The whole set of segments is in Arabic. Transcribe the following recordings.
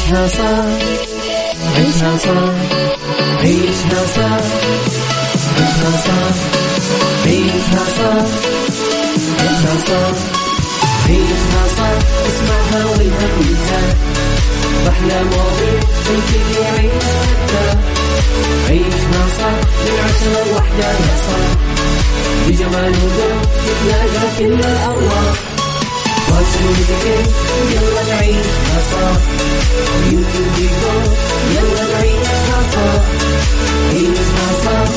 عيشها صح عيشها صح عيشها صح عيشها صح عيشها صح عيشها صح عيشها صح اسمعها والهم ينزاح أحلى مواضيع الكل يعيش عيشها صح من عشرة لوحدة يا صاح بجمال وذوق تتلاقى كل الأرواح يلا نعيشها صح يلا نعيشها صح عيشها صح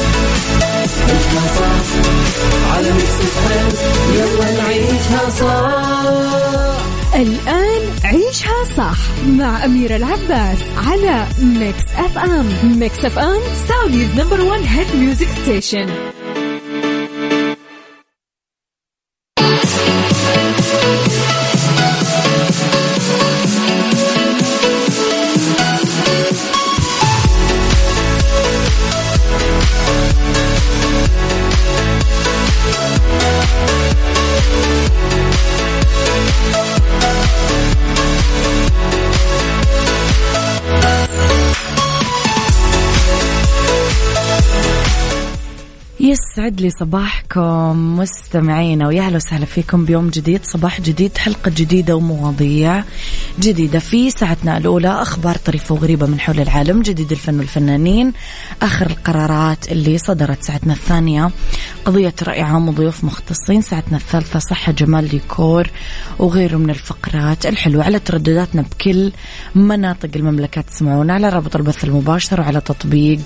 عيشها صح على ميكس الآن عيشها صح مع أميرة العباس على Mix FM Mix FM Saudi's number one hit music station يسعد لي صباحكم مستمعينا ويا أهلا وسهلا فيكم بيوم جديد صباح جديد حلقة جديدة ومواضيع جديدة. في ساعتنا الأولى أخبار طريفة وغريبة من حول العالم جديد الفن والفنانين آخر القرارات اللي صدرت ساعتنا الثانية قضية رأي عام وضيوف مختصين ساعتنا الثالثة صحة جمال ديكور وغيره من الفقرات الحلوة. على تردداتنا بكل مناطق المملكة تسمعونا على رابط البث المباشر وعلى تطبيق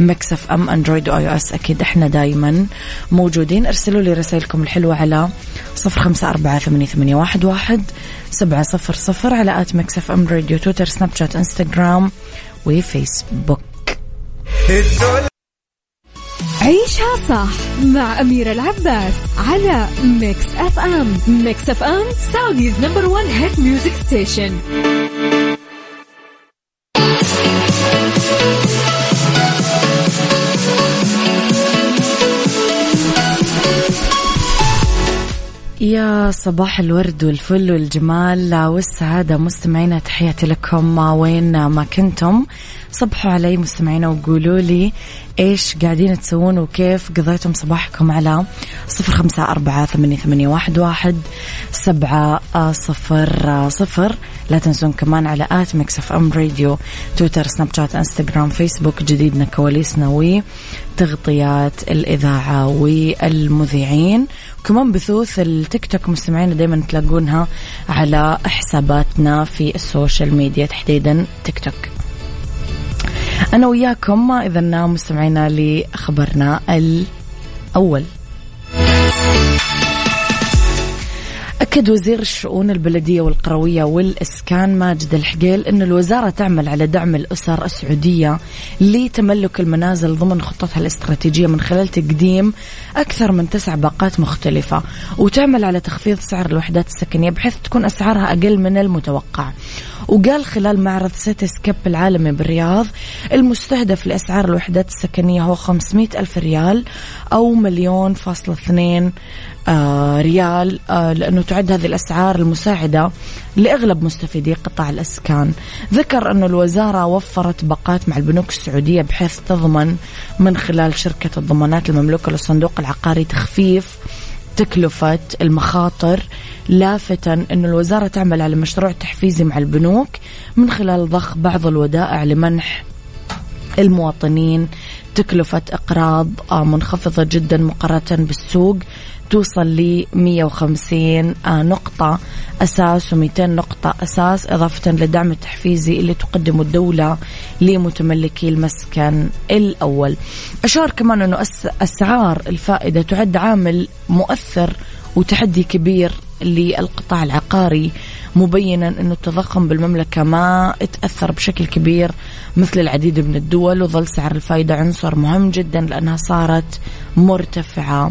Mix FM Android و iOS أكيد إحنا موجودين. ارسلوا لي رسائلكم الحلوة على صفر خمسة أربعة ثمانية واحد سبعة صفر صفر على at Mix FM Radio تويتر سناب شات إنستغرام وفيسبوك. عيشها صح مع أميرة العباس على Mix FM. Mix FM Saudi's number one hit music station يا صباح الورد والفل والجمال. والسعادة مستمعينا تحياتي لكم. وين ما كنتم صبحوا علي مستمعينا وقولوا لي إيش قاعدين تسوون وكيف قضيتم صباحكم على صفر خمسة أربعة ثمانية, ثمانية واحد, واحد سبعة صفر صفر. لا تنسون كمان على at Mix FM Radio تويتر سناب شات إنستغرام فيسبوك جديدنا كواليسنا وتغطيات الإذاعة والمذيعين. وكمان بثوث التيك توك مستمعين دايما تلاقونها على حساباتنا في ال social media تحديدا تيك توك. أنا وياكم إذا مستمعينا لخبرنا الأول. أكد وزير الشؤون البلدية والقروية والإسكان ماجد الحقيل أن الوزارة تعمل على دعم الأسر السعودية لتملك المنازل ضمن خطتها الاستراتيجية من خلال تقديم أكثر من تسع باقات مختلفة وتعمل على تخفيض سعر الوحدات السكنية بحيث تكون أسعارها أقل من المتوقع. وقال خلال معرض Cityscape العالمي بالرياض المستهدف لأسعار الوحدات السكنية هو 500 ألف ريال أو مليون فاصلة اثنين ريال آه لأنه تعد هذه الأسعار المساعدة لأغلب مستفيدي قطاع الأسكان. ذكر أن الوزارة وفرت باقات مع البنوك السعودية بحيث تضمن من خلال شركة الضمانات المملوكة للصندوق العقاري تخفيف تكلفة المخاطر لافتا أن الوزارة تعمل على مشروع تحفيزي مع البنوك من خلال ضخ بعض الودائع لمنح المواطنين تكلفة إقراض منخفضة جدا مقارنة بالسوق. توصل ل 150 نقطة أساس و200 نقطة أساس إضافة للدعم التحفيزي اللي تقدمه الدولة لمتملكي المسكن الأول. أشار كمان أنه أسعار الفائدة تعد عامل مؤثر وتحدي كبير للقطاع العقاري مبينا أنه التضخم بالمملكة ما تأثر بشكل كبير مثل العديد من الدول وظل سعر الفائدة عنصر مهم جدا لأنها صارت مرتفعة.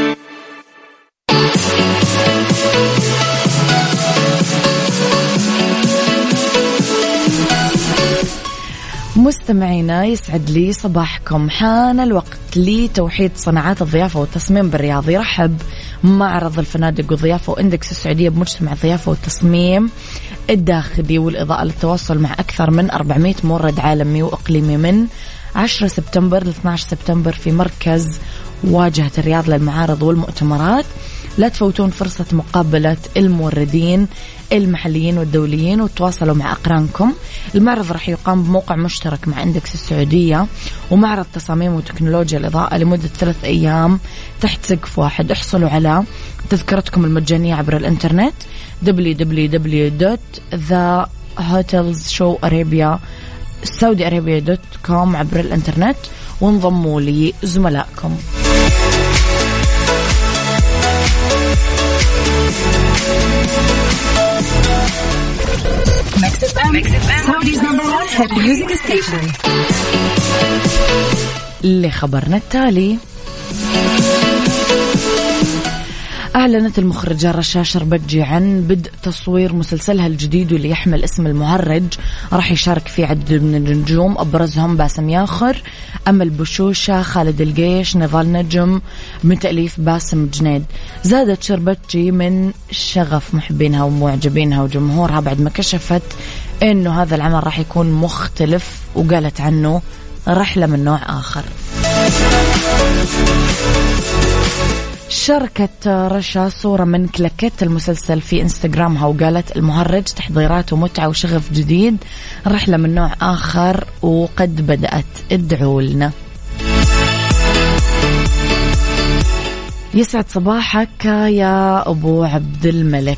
مستمعينا يسعد لي صباحكم. حان الوقت لتوحيد صناعات الضيافة والتصميم بالرياض يرحب معرض الفنادق والضيافة و INDEX السعودية بمجتمع الضيافة والتصميم الداخلي والإضاءة للتواصل مع أكثر من 400 مورد عالمي وإقليمي من 10 سبتمبر ل 12 سبتمبر في مركز واجهة الرياض للمعارض والمؤتمرات. لا تفوتون فرصة مقابلة الموردين المحليين والدوليين وتواصلوا مع أقرانكم. المعرض راح يقام بموقع مشترك مع إندكس السعودية ومعرض تصاميم وتكنولوجيا الإضاءة لمدة ثلاث أيام تحت سقف واحد. احصلوا على تذكرتكم المجانية عبر الإنترنت www.thehotelsshowarabia سعودي أرابيا دوت كوم عبر الإنترنت وانضموا لي لخبرنا التالي. أعلنت المخرجة رشا شربتجي عن بدء تصوير مسلسلها الجديد واللي يحمل اسم المهرج. راح يشارك فيه عدد من النجوم أبرزهم باسم ياخر أمل بشوشة خالد القيش نضال نجم من تأليف باسم جنيد. زادت شربتجي من شغف محبينها ومعجبينها وجمهورها بعد ما كشفت إنه هذا العمل راح يكون مختلف وقالت عنه رحلة من نوع آخر. شاركت رشا صورة من كلاكيت المسلسل في انستغرامها وقالت المهرج تحضيرات ومتعة وشغف جديد رحلة من نوع آخر وقد بدأت ادعوا لنا يسعد صباحك يا أبو عبد الملك.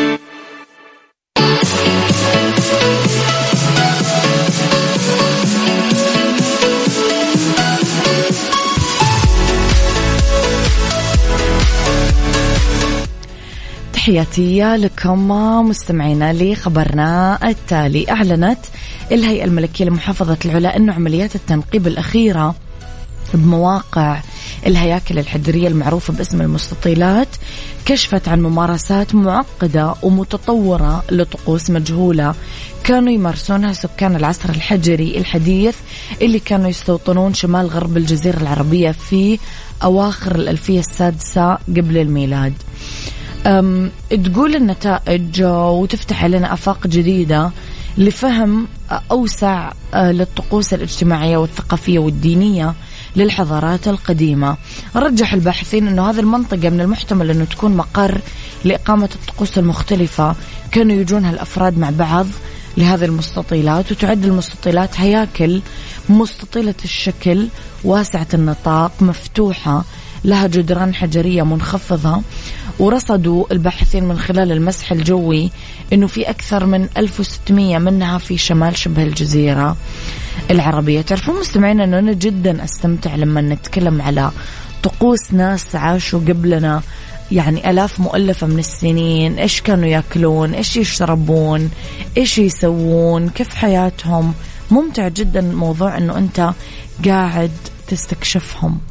تحياتي لكم مستمعينا لخبرنا التالي. أعلنت الهيئة الملكية لمحافظة العلا أن عمليات التنقيب الأخيرة بمواقع الهياكل الحجرية المعروفة باسم المستطيلات كشفت عن ممارسات معقدة ومتطورة لطقوس مجهولة. كانوا يمارسونها سكان العصر الحجري الحديث اللي كانوا يستوطنون شمال غرب الجزيرة العربية في أواخر الألفية السادسة قبل الميلاد. تقول النتائج وتفتح لنا آفاق جديدة لفهم أوسع أه، للطقوس الاجتماعية والثقافية والدينية للحضارات القديمة. رجح الباحثين أنه هذه المنطقة من المحتمل أنه تكون مقر لإقامة الطقوس المختلفة. كانوا يجونها الأفراد مع بعض لهذه المستطيلات وتعد المستطيلات هياكل مستطيلة الشكل واسعة النطاق مفتوحة لها جدران حجرية منخفضة ورصدوا الباحثين من خلال المسح الجوي أنه في أكثر من 1600 منها في شمال شبه الجزيرة العربية. تعرفون مستمعين أنه أنا جدا أستمتع لما نتكلم على طقوس ناس عاشوا قبلنا يعني ألاف مؤلفة من السنين إيش كانوا يأكلون إيش يشربون إيش يسوون كيف حياتهم. ممتع جدا موضوع أنه أنت قاعد تستكشفهم.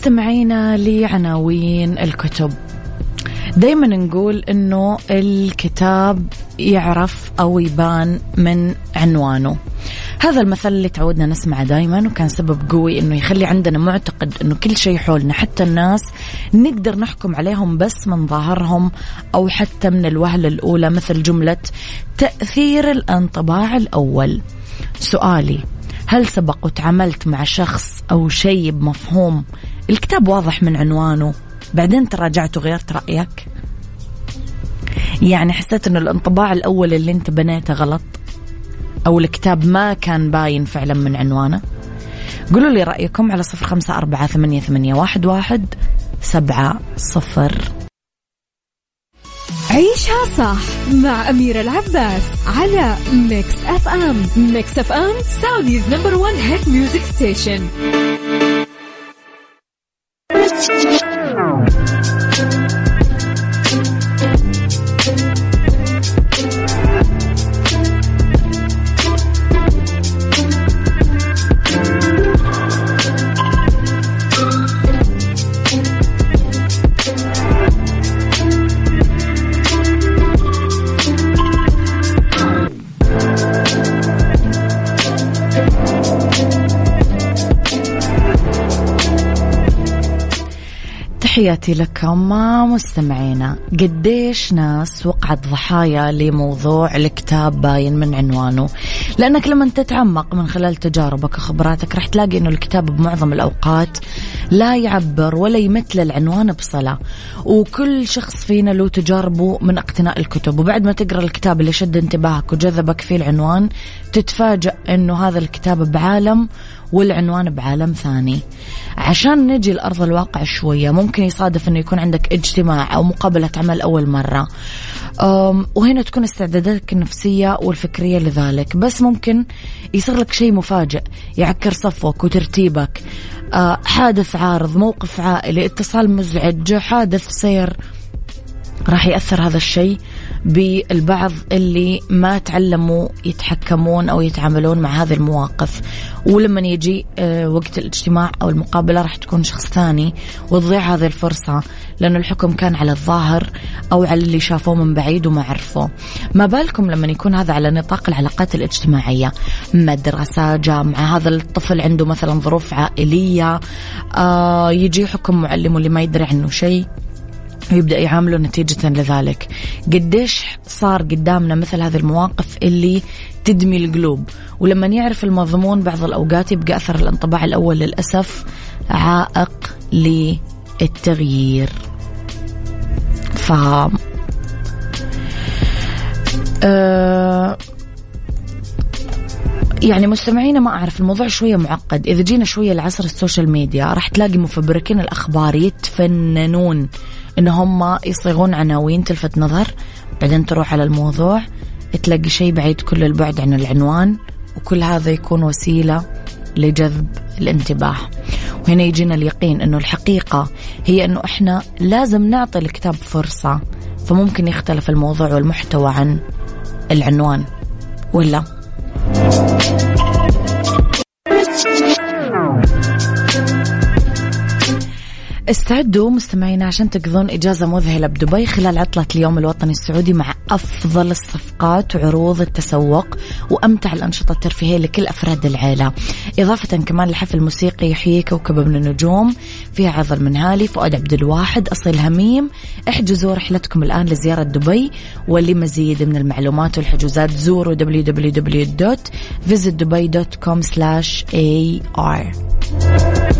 مستمعينا لعناوين الكتب. دايما نقول إنه الكتاب يعرف أو يبان من عنوانه. هذا المثل اللي تعودنا نسمعه دائما وكان سبب قوي إنه يخلي عندنا معتقد إنه كل شيء حولنا حتى الناس نقدر نحكم عليهم بس من ظاهرهم أو حتى من الوهلة الأولى مثل جملة تأثير الانطباع الأول. سؤالي هل سبق وتعاملت مع شخص أو شيء بمفهوم الكتاب واضح من عنوانه. بعدين تراجعت وغيرت رأيك؟ يعني حسيت إنه الانطباع الأول اللي انت بنيته غلط؟ أو الكتاب ما كان باين فعلا من عنوانه؟ قولوا لي رأيكم على صفر خمسة أربعة ثمانية, ثمانية واحد, واحد سبعة صفر. عيشها صح مع أميرة العباس على Mix FM Mix FM سعوديز نمبر ون هيت ميوزك ستيشن Thank you. تحياتي لكم مستمعينا. قديش ناس وقعت ضحايا لموضوع الكتاب باين من عنوانه. لأنك لما تتعمق من خلال تجاربك وخبراتك رح تلاقي أنه الكتاب بمعظم الأوقات لا يعبر ولا يمثل العنوان بصلة. وكل شخص فينا له تجاربه من اقتناء الكتب. وبعد ما تقرأ الكتاب اللي شد انتباهك وجذبك فيه العنوان تتفاجأ أنه هذا الكتاب بعالم والعنوان بعالم ثاني. عشان نجي لأرض الواقع شوية ممكن يصادف أنه يكون عندك اجتماع أو مقابلة عمل أول مرة. وهنا تكون استعداداتك النفسية والفكرية لذلك. بس ممكن يصير لك شيء مفاجئ يعكر صفوك وترتيبك. أه، حادث عارض موقف عائلي اتصال مزعج حادث سير. راح يأثر هذا الشيء بالبعض اللي ما تعلموا يتحكمون أو يتعاملون مع هذه المواقف. ولما يجي آه، وقت الاجتماع أو المقابلة راح تكون شخص ثاني وتضيع هذه الفرصة لأنه الحكم كان على الظاهر أو على اللي شافوه من بعيد وما عرفوه. ما بالكم لما يكون هذا على نطاق العلاقات الاجتماعية؟ مدرسة جامعة هذا الطفل عنده مثلا ظروف عائلية آه يجي حكم معلمه اللي ما يدري عنه شيء. ويبدأ يعامله نتيجة لذلك. قديش صار قدامنا مثل هذه المواقف اللي تدمي القلوب. ولما يعرف المضمون بعض الأوقات يبقى أثر الانطباع الأول للأسف عائق للتغيير. ف أه يعني مستمعينا ما أعرف الموضوع شوية معقد. إذا جينا شوية لعصر السوشيال ميديا راح تلاقي مفبركين الأخبار يتفننون. إن هم يصيغون عناوين تلفت نظر. بعدين تروح على الموضوع تلاقي شيء بعيد كل البعد عن العنوان وكل هذا يكون وسيلة لجذب الانتباه. وهنا يجينا اليقين أنه الحقيقة هي أنه إحنا لازم نعطي الكتاب فرصة فممكن يختلف الموضوع والمحتوى عن العنوان ولا؟ استعدوا مستمعينا عشان تقضون إجازة مذهلة بدبي خلال عطلة اليوم الوطني السعودي مع أفضل الصفقات وعروض التسوق وأمتع الأنشطة الترفيهية لكل أفراد العيلة. إضافة كمان لحفل موسيقي يحيي كوكب من النجوم. فيها عرض المنهالي فؤاد عبد الواحد أصيل هميم. احجزوا رحلتكم الآن لزيارة دبي ولمزيد من المعلومات والحجوزات. زوروا www.visitdubai.com/ar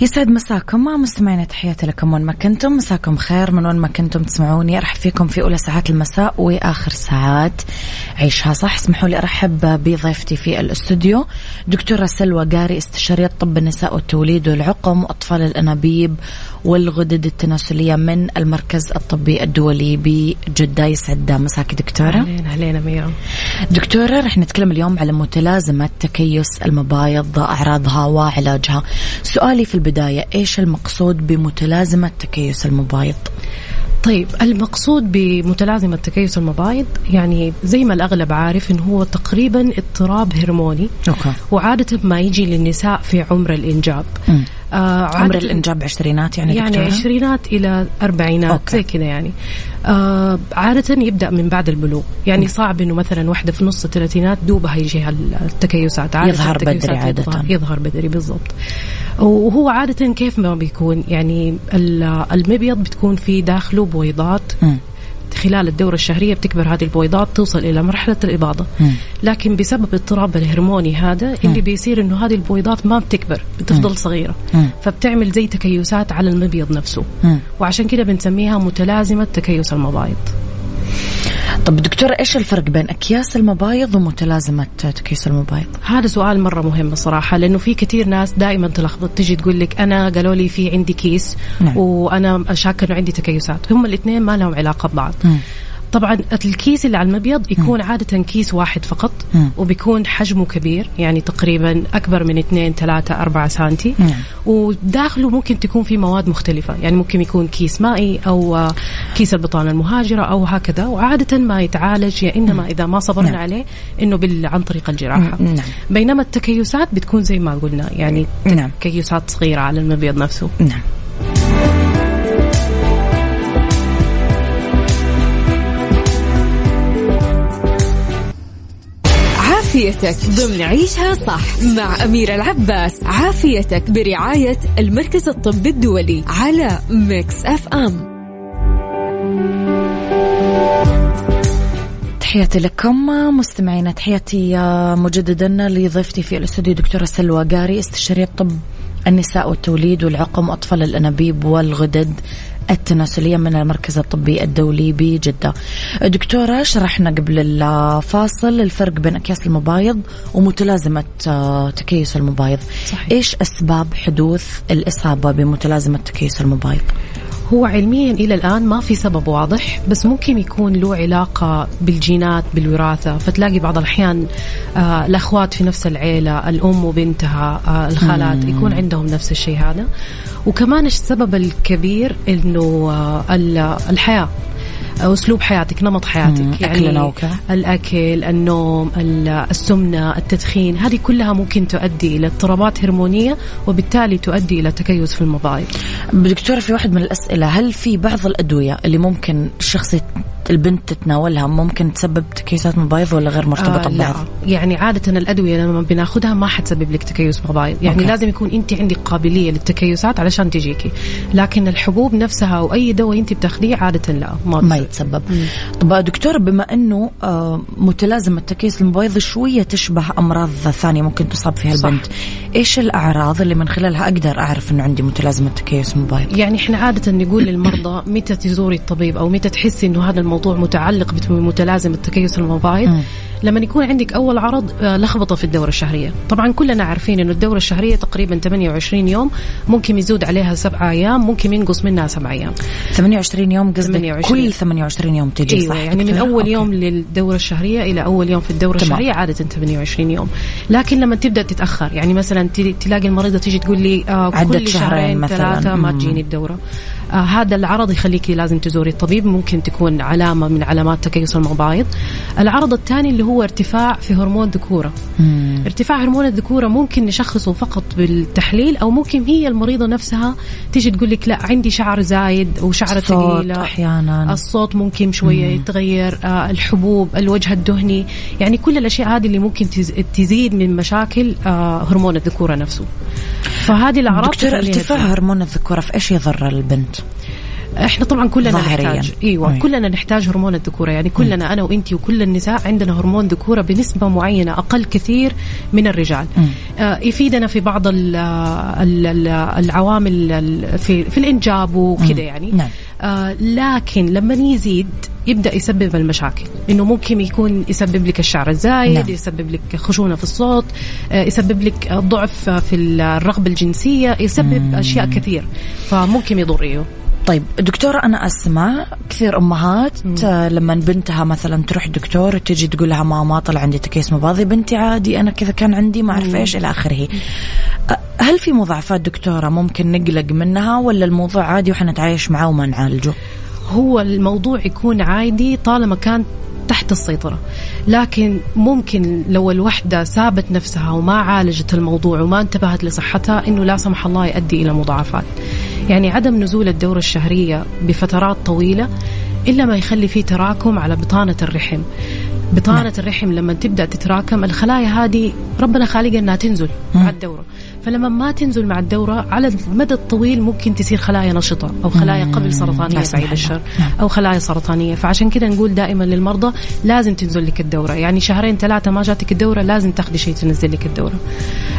يسعد مساكم. مع مستمعينا تحياتي لكم وين ما كنتم. مساكم خير من وين ما كنتم تسمعوني. أرحب فيكم في أولى ساعات المساء وآخر ساعات عيشها صح. اسمحوا لي أرحب بضيفتي في الاستوديو دكتورة سلوى قاري استشارية طب النساء والتوليد والعقم واطفال الأنابيب والغدد التناسلية من المركز الطبي الدولي بجدة. يسعد مساكي دكتورة. أهلين أهلين أميرة. دكتورة رح نتكلم اليوم على متلازمة تكيس المبايض أعراضها وعلاجها. سؤالي في البداية إيش المقصود بمتلازمة تكيس المبايض؟ طيب المقصود بمتلازمة تكيس المبايض يعني زي ما الأغلب عارف إنه هو تقريبا اضطراب هرموني أوكي. وعادة ما يجي للنساء في عمر الإنجاب آه عمر الإنجاب عشرينات يعني يعني دكتورة؟ عشرينات إلى أربعينات أوكي. زي كذا يعني آه عادة يبدأ من بعد البلوغ. يعني صعب إنه مثلا واحدة في نص الثلاثينات دوبها يجيها التكيسات. عادة يظهر التكيسات بدري عادة. يظهر, يظهر بدري بالضبط. وهو عادة كيف ما بيكون؟ يعني ال- المبيض بتكون في داخله بويضات. مم. خلال الدورة الشهرية بتكبر هذه البويضات توصل إلى مرحلة الإباضة. لكن بسبب اضطراب الهرموني هذا اللي بيصير إنه هذه البويضات ما بتكبر بتفضل صغيرة. فبتعمل زي تكيسات على المبيض نفسه. وعشان كده بنسميها متلازمة تكيس المبايض طب دكتورة إيش الفرق بين أكياس المبايض ومتلازمة تكيس المبايض؟ هذا سؤال مرة مهم بصراحة لأنه في كثير ناس دائما تلخبط تجي تقول لك أنا قالوا لي في عندي كيس نعم. وأنا شاكة إنه عندي تكيسات هم الاثنين ما لهم علاقة ببعض مم. طبعا الكيس اللي على المبيض يكون عادة كيس واحد فقط مم. وبيكون حجمه كبير يعني تقريبا أكبر من 2 3 4 سنتي نعم. وداخله ممكن تكون في مواد مختلفة يعني ممكن يكون كيس مائي أو آه، كيس البطانة المهاجرة أو هكذا وعادة ما يتعالج يا إنما إذا ما صبرنا نعم. عليه إنه بال عن طريق الجراحة مم. نعم. بينما التكيسات بتكون زي ما قلنا يعني نعم. تكيسات صغيرة على المبيض نفسه نعم عافيتك. ضمن عيشها صح مع أميرة العباس. عافيتك برعاية المركز الطبي الدولي على Mix FM. تحياتي لكم مستمعينا تحياتي مجددا لضيفتي في الاستوديو دكتورة سلوى قاري استشارية طب النساء والتوليد والعقم وأطفال الأنابيب والغدد. التناسلية من المركز الطبي الدولي بجدة. دكتورة شرحنا قبل الفاصل الفرق بين أكياس المبايض ومتلازمة آه، تكيس المبايض. صحيح. إيش أسباب حدوث الإصابة بمتلازمة تكيس المبايض؟ هو علميا إلى الآن ما في سبب واضح بس ممكن يكون له علاقة بالجينات بالوراثة. فتلاقي بعض الأحيان آه الأخوات في نفس العيلة الأم وبنتها آه الخالات يكون عندهم نفس الشيء هذا. وكمان السبب الكبير إنه آه ال- الحياة. أسلوب حياتك نمط حياتك أكلنا وكذا. الأكل النوم ال- السمنة التدخين هذه كلها ممكن تؤدي إلى اضطرابات هرمونية وبالتالي تؤدي إلى تكيس في المبايض دكتورة في واحد من الأسئلة هل في بعض الأدوية اللي ممكن الشخص البنت تتناولها ممكن تسبب تكيسات مبايض ولا غير مرتبطة آه لا ببعض؟ يعني عادة الأدوية لما بناخذها ما حتسبب لك تكيس مبايض يعني أوكي. لازم يكون أنت عندك قابلية للتكيسات علشان تجيكي لكن الحبوب نفسها أو أي دواء أنت بتاخذيه عادة لا ما, ما. يتسبب طب دكتورة بما أنه آه، متلازمة تكيس المبايض شوية تشبه أمراض ثانية ممكن تصاب فيها صح. البنت إيش الأعراض اللي من خلالها أقدر أعرف أنه عندي متلازمة تكيس مبايض؟ يعني إحنا عادة نقول للمرضى متى تزوري الطبيب أو متى تحسي إنه هذا الموضوع متعلق بمتلازمة تكيس المبايض مم. لما يكون عندك أول عرض آه، لخبطة في الدورة الشهرية طبعا كلنا عارفين إنه الدورة الشهرية تقريبا 28 يوم ممكن يزود عليها سبعة أيام ممكن ينقص منها سبعة أيام 28 يوم قصدك 28. كل 28 يوم تجي أيوه صح يعني من؟ أول أوكي. يوم للدورة الشهرية إلى أول يوم في الدورة تمام. الشهرية عادة 28 يوم لكن لما تبدأ تتأخر يعني مثلا تل- تلاقي المريضة تيجي تقول لي آه عدة كل شهرين شهرين مثلاً. ثلاثة ما. تجيني الدورة آه هذا العرض يخليكي لازم تزوري الطبيب ممكن تكون علامة من علامات تكيس المبايض العرض الثاني اللي هو ارتفاع في هرمون الذكوره مم. ارتفاع هرمون الذكورة ممكن نشخصه فقط بالتحليل أو ممكن هي المريضة نفسها تيجي تقول لك لا عندي شعر زايد وشعر الصوت ثقيلة أحيانا الصوت ممكن شوية يتغير آه الحبوب الوجه الدهني يعني كل الأشياء هذه اللي ممكن تز- تزيد من مشاكل آه هرمون الذكورة نفسه فهذه الأعراض دكتور ارتفاع. هرمون الذكورة في إيش يضر البنت؟ إحنا طبعا كلنا ظاهرياً. نحتاج إيوه أي. كلنا نحتاج هرمون الذكورة يعني كلنا أنا وانت وكل النساء عندنا هرمون ذكورة بنسبة معينة أقل كثير من الرجال آه يفيدنا في بعض ال ال ال العوامل ال- في في الإنجاب وكذا يعني نعم. آه لكن لما يزيد يبدأ يسبب المشاكل إنه ممكن يكون يسبب لك الشعر الزايد نعم. نعم. يسبب لك خشونة في الصوت آه يسبب لك ضعف في الرغبة الجنسية يسبب مم. أشياء كثير فممكن يضر إيوه طيب دكتورة أنا أسمع كثير أمهات آه، لما بنتها مثلا تروح دكتور تجي تقول لها ماما طلع عندي تكيس مباضي بنتي عادي أنا كذا كان عندي ما أعرف إيش إلى آخره. هل في مضاعفات دكتورة ممكن نقلق منها ولا الموضوع عادي وحنتعايش معاه وما نعالجه؟ هو الموضوع يكون عادي طالما كان تحت السيطرة. لكن ممكن لو الوحدة سابت نفسها وما عالجت الموضوع وما انتبهت لصحتها إنه لا سمح الله يؤدي إلى مضاعفات. يعني عدم نزول الدورة الشهرية بفترات طويلة إلا ما يخلي فيه تراكم على بطانة الرحم. بطانة نعم. الرحم لما تبدأ تتراكم الخلايا هذه ربنا خالقها أنها تنزل مم. مع الدورة. فلما ما تنزل مع الدورة على المدى الطويل ممكن تصير خلايا نشطة أو خلايا قبل سرطانية بعيد الشر نعم. أو خلايا سرطانية. فعشان كذا نقول دائما للمرضى لازم تنزل لك الدورة. يعني شهرين ثلاثة ما جاتك الدورة لازم تاخذي شيء تنزل لك الدورة.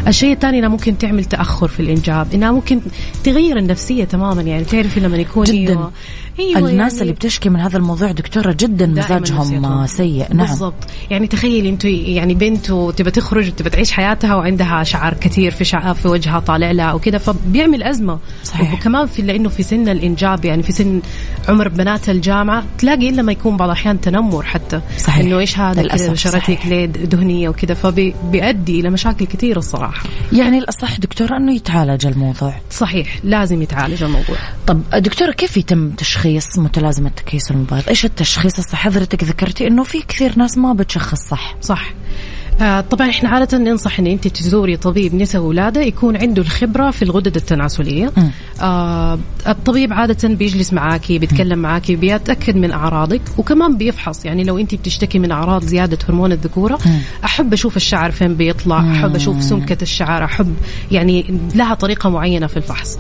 الشيء الثاني إنها ممكن تعمل تأخر في الإنجاب. إنها ممكن تغير النفسية تماما. يعني تعرفي لما يكون جدا. أيوة. أيوة الناس يعني اللي بتشكي من هذا الموضوع دكتورة جدا مزاجهم سيء. نعم. بالضبط. يعني تخيلي انت يعني بنت وتبى تخرج تبى تعيش حياتها وعندها شعر كثير في شعر في وجهها طالع لها وكذا فبيعمل أزمة. صحيح. وكمان في لأنه في سن الإنجاب يعني في سن عمر بنات الجامعة تلاقي إلا ما يكون بعض الأحيان تنمر حتى. صحيح. إنه إيش هذا؟ بشرتك ليه دهنية وكذا. فبيؤدي إلى مشاكل كثيرة الصراحة. يعني الأصح دكتوره إنه يتعالج الموضوع. صحيح. لازم يتعالج الموضوع. طب دكتورة كيف يتم تشخيص متلازمة تكيس المبيض إيش التشخيص؟ الصح حضرتك ذكرتي إنه في كثير ناس ما بتشخص صح. صح. طبعا إحنا عادة ننصح إن أنت تزوري طبيب نساء ولاده يكون عنده الخبرة في الغدد التناسلية. آه الطبيب عادة بيجلس معاكي بيتكلم معاكي بيتأكد من أعراضك وكمان بيفحص. يعني لو أنت بتشتكي من أعراض زيادة هرمون الذكورة أحب أشوف الشعر فين بيطلع، أحب أشوف سمكة الشعر، أحب يعني لها طريقة معينة في الفحص.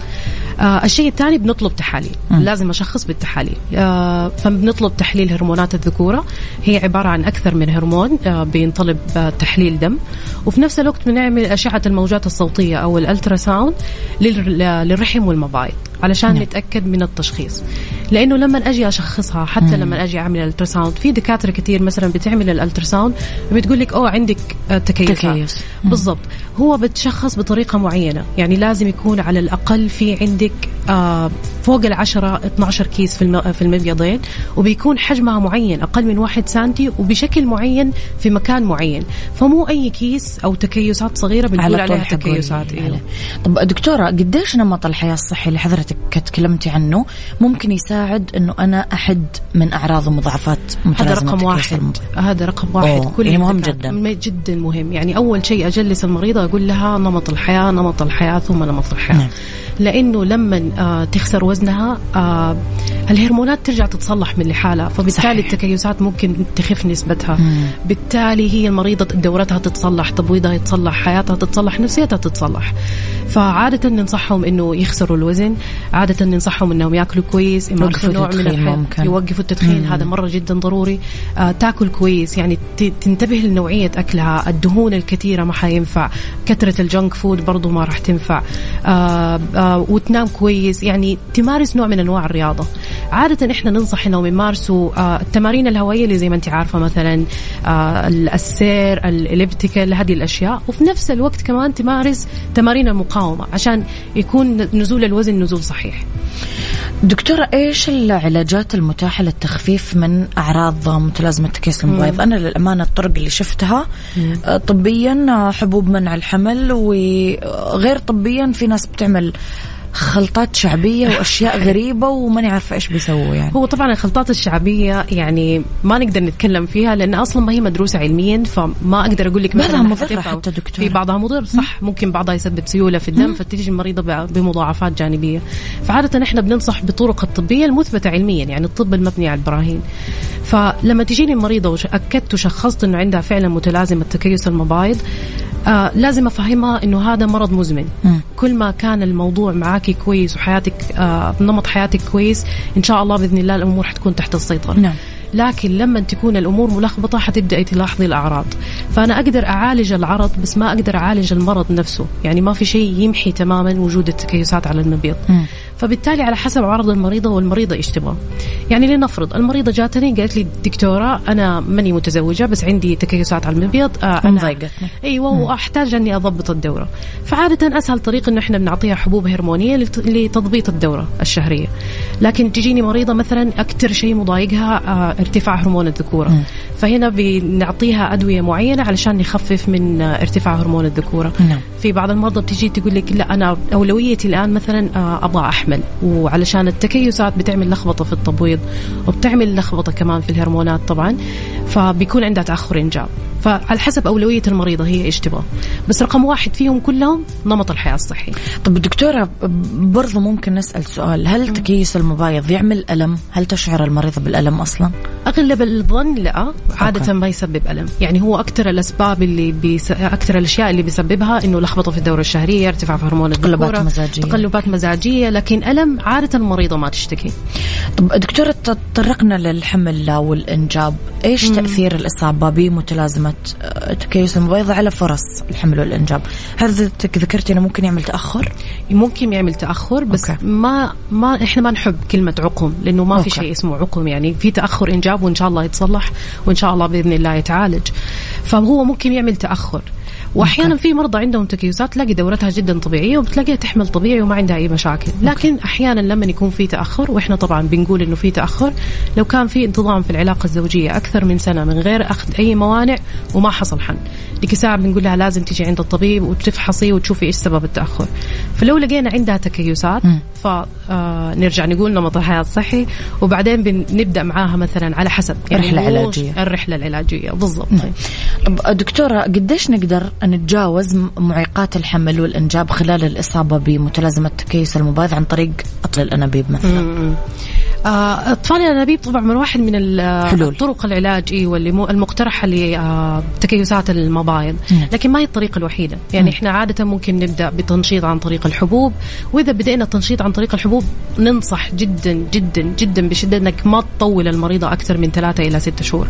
آه الشيء الثاني بنطلب تحاليل. م. لازم أشخص بالتحاليل. آه فبنطلب تحليل هرمونات الذكورة. هي عبارة عن أكثر من هرمون آه بينطلب آه تحليل دم. وفي نفس الوقت بنعمل أشعة الموجات الصوتية أو ال ultrasound للرحم والمبايض. علشان نعم. نتأكد من التشخيص. لأنه لما أجي أشخصها حتى مم. لما أجي أعمل ال ultrasound في دكاترة كثير مثلا بتعمل ال ultrasound بتقول لك أوه عندك آه، تكيس بالضبط. هو بتشخص بطريقة معينة. يعني لازم يكون على الأقل في عندك آه فوق العشرة 12 كيس في في المبيضين وبيكون حجمها معين أقل من واحد سنتي وبشكل معين في مكان معين. فمو أي كيس أو تكيسات صغيرة بنقول عليها تكيسات إيه. طب دكتورة قديش نمط الحياة الصحي اللي حضرتك تكلمتي عنه ممكن يساعد إنه أنا أحد من أعراض ومضاعفات هذا رقم واحد. هذا رقم واحد. كل يعني مهم جدا. جدا مهم. يعني أول شيء أجلس المريضة أقول لها نمط الحياة نمط الحياة ثم نمط الحياة. نعم. لأنه لما آه تخسر وزنها آه الهرمونات ترجع تتصلح من لحالها فبالتالي صحيح. التكيسات ممكن تخف نسبتها مم. بالتالي هي المريضة دورتها تتصلح تبويضها يتصلح حياتها تتصلح نفسيتها تتصلح فعادة ننصحهم إنه يخسروا الوزن عادة ننصحهم إنهم يأكلوا كويس يمارسوا نوع من الحياة يوقفوا التدخين مم. هذا مرة جدا ضروري آه تاكل كويس يعني تنتبه لنوعية أكلها الدهون الكثيرة ما حينفع كثرة الجنك فود برضو ما راح تنفع آه آه وتنام كويس. يعني تمارس نوع من أنواع الرياضة. عادة إحنا ننصح إنهم يمارسوا آه التمارين الهوائية اللي زي ما أنت عارفة مثلا آه السير الإليبتيكال هذه الأشياء. وفي نفس الوقت كمان تمارس تمارين المقاومة عشان يكون نزول الوزن نزول صحيح. دكتورة إيش العلاجات المتاحة للتخفيف من أعراض متلازمة تكيس المبيض؟ أنا للأمانة الطرق اللي شفتها آه، طبيا حبوب منع الحمل وغير طبيا في ناس بتعمل خلطات شعبية وأشياء غريبة وماني عارفة إيش بيسووا يعني. هو طبعا الخلطات الشعبية يعني ما نقدر نتكلم فيها لأن أصلا ما هي مدروسة علميا فما أقدر أقول لك بعضها مضرة حتى دكتور. في بعضها مضر صح. ممكن بعضها يسبب سيولة في الدم فتيجي المريضة بمضاعفات جانبية. فعادة إحنا بننصح بالطرق الطبية المثبتة علميا يعني الطب المبني على البراهين. فلما تجيني المريضة واكدت وشخصت إنه عندها فعلا متلازمة تكيس المبايض آه لازم أفهمها إنه هذا مرض مزمن م. كل ما كان الموضوع معاكي كويس وحياتك آه نمط حياتك كويس إن شاء الله بإذن الله الأمور حتكون تحت السيطرة نعم. لكن لما تكون الأمور ملخبطة حتبداي تلاحظي الأعراض فأنا أقدر أعالج العرض بس ما أقدر أعالج المرض نفسه يعني ما في شيء يمحي تماما وجود التكيسات على المبيض م. فبالتالي على حسب عرض المريضة والمريضة إيش تبغى يعني لنفرض المريضة جاتني قالت لي دكتورة أنا ماني متزوجة بس عندي تكيسات على المبيض آه أنا أيوة وأحتاج أني أضبط الدورة. فعادة أسهل طريق إنه إحنا بنعطيها حبوب هرمونية لتضبيط الدورة الشهرية. لكن تجيني مريضة مثلا أكثر شيء مضايقها آه ارتفاع هرمون الذكورة. فهنا بنعطيها أدوية معينة علشان نخفف من ارتفاع هرمون الذكورة. نعم. في بعض المرضى بتيجي تقول لك لا أنا أولويتي الآن مثلا آه، أبغى أحمل. وعلشان التكيسات بتعمل لخبطة في التبويض وبتعمل لخبطة كمان في الهرمونات طبعا فبيكون عندها تأخر إنجاب. فعلى حسب أولوية المريضة هي إيش تبغى. بس رقم واحد فيهم كلهم نمط الحياة الصحي طب دكتورة برضو ممكن نسأل سؤال. هل تكيس المبايض يعمل ألم؟ هل تشعر المريضة بالألم أصلا؟ أغلب الظن لا عادة okay. ما يسبب ألم. يعني هو أكثر الأسباب اللي بيس... أكثر الأشياء اللي بيسببها إنه لخبطة في الدورة الشهرية ارتفاع في هرمون تقلبات مزاجية. تقلبات مزاجية. لكن ألم عادة المريضة ما تشتكي. طب دكتورة تطرقنا للحمل والإنجاب. إيش مم. تأثير الإصابة بمتلازمة تكيس المبيض على فرص الحمل والإنجاب. حضرتك ذكرتي أنه ممكن يعمل تأخر؟ ممكن يعمل تأخر بس okay. ما ما إحنا ما نحب كلمة عقم لأنه ما okay. في شيء اسمه عقم يعني في تأخر إنجاب وإن شاء الله يتصلح وإن شاء الله بإذن الله يتعالج. فهو ممكن يعمل تأخر. وأحيانا في مرضى عندهم تكيسات تلاقي دورتها جدا طبيعية وبتلاقيها تحمل طبيعي وما عندها أي مشاكل. لكن أحيانا لما يكون في تأخر وإحنا طبعا بنقول إنه في تأخر لو كان في انتظام في العلاقة الزوجية أكثر من سنة من غير أخذ أي موانع وما حصل حل. ديك الساعة بنقول لها لازم تيجي عند الطبيب وتفحصي وتشوفي إيش سبب التأخر. فلو لقينا عندها تكيسات فنرجع نقول نمط الحياة الصحي وبعدين بنبدأ معاها مثلا على حسب يعني الرحله العلاجيه الرحلة العلاجية. بالضبط. طب دكتورة قديش نقدر نتجاوز معيقات الحمل والإنجاب خلال الإصابة بمتلازمة تكيس المبايض عن طريق أطل الأنابيب مثلا. اطفال الأنابيب طبعا من واحد من الطرق العلاج أيوه اللي المقترحة لتكيسات المبايض. لكن ما هي الطريقة الوحيدة. يعني إحنا عادة ممكن نبدأ بتنشيط عن طريق الحبوب. وإذا بدينا التنشيط عن طريق الحبوب ننصح جدا جدا جدا بشدة إنك ما تطول المريضة أكثر من ثلاثة إلى ستة شهور.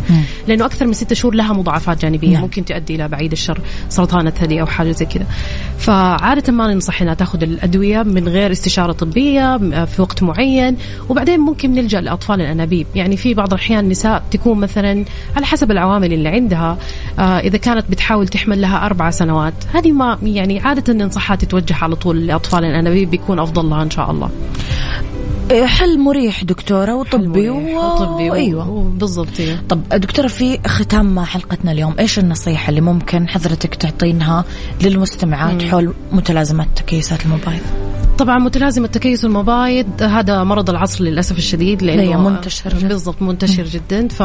لأنه أكثر من ستة شهور لها مضاعفات جانبية. نعم. ممكن تؤدي إلى بعيد الشر سرطان الثدي أو حاجة زي كذا. فعادة ما ننصح إنها تأخذ الأدوية من غير استشارة طبية في وقت معين. وبعدين ممكن ممكن نلجا لاطفال الأنابيب يعني في بعض الأحيان نساء تكون مثلا على حسب العوامل اللي عندها آه إذا كانت بتحاول تحمل لها أربع سنوات هذه ما يعني عادة ننصحها تتوجه على طول لأطفال الأنابيب بيكون أفضل لها إن شاء الله إيه، حل مريح دكتورة وطبي وطبي و... أيوه بالضبط إيه. طب دكتورة في ختام حلقتنا اليوم إيش النصيحة اللي ممكن حضرتك تعطينها للمستمعات مم. حول متلازمات تكيسات المبايض؟ طبعا متلازمة تكيس المبايض هذا مرض العصر للأسف الشديد لأنه منتشر بالضبط منتشر جدا. ف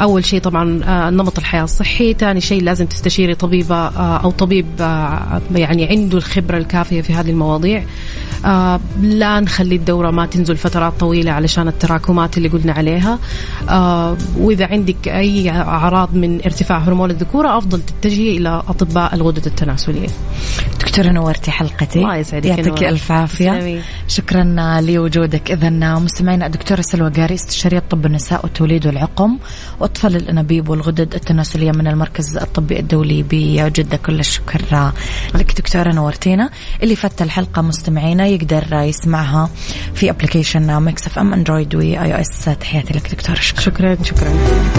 أول شيء طبعا آه، نمط الحياة الصحي. ثاني شيء لازم تستشيري طبيبة آه، أو طبيب آه، يعني عنده الخبرة الكافية في هذه المواضيع. آه لا نخلي الدورة ما تنزل فترات طويلة علشان التراكمات اللي قلنا عليها. آه وإذا عندك أي أعراض من ارتفاع هرمون الذكورة أفضل تتجهي إلى أطباء الغدد التناسلية. دكتورة نورتي حلقتي. الله يسعدك يعطيك ألف عافية. شكرا لوجودك. إذا مستمعينا الدكتورة سلوى قاري استشارية طب النساء والتوليد والعقم وأطفال الأنابيب والغدد التناسلية من المركز الطبي الدولي بجدة. كل الشكر لك دكتورة نورتينا اللي فات الحلقة مستمعينا يقدر يسمعها في application Mix FM Android و iOS تحياتي لك دكتور. شكرا. شكرا, شكرا.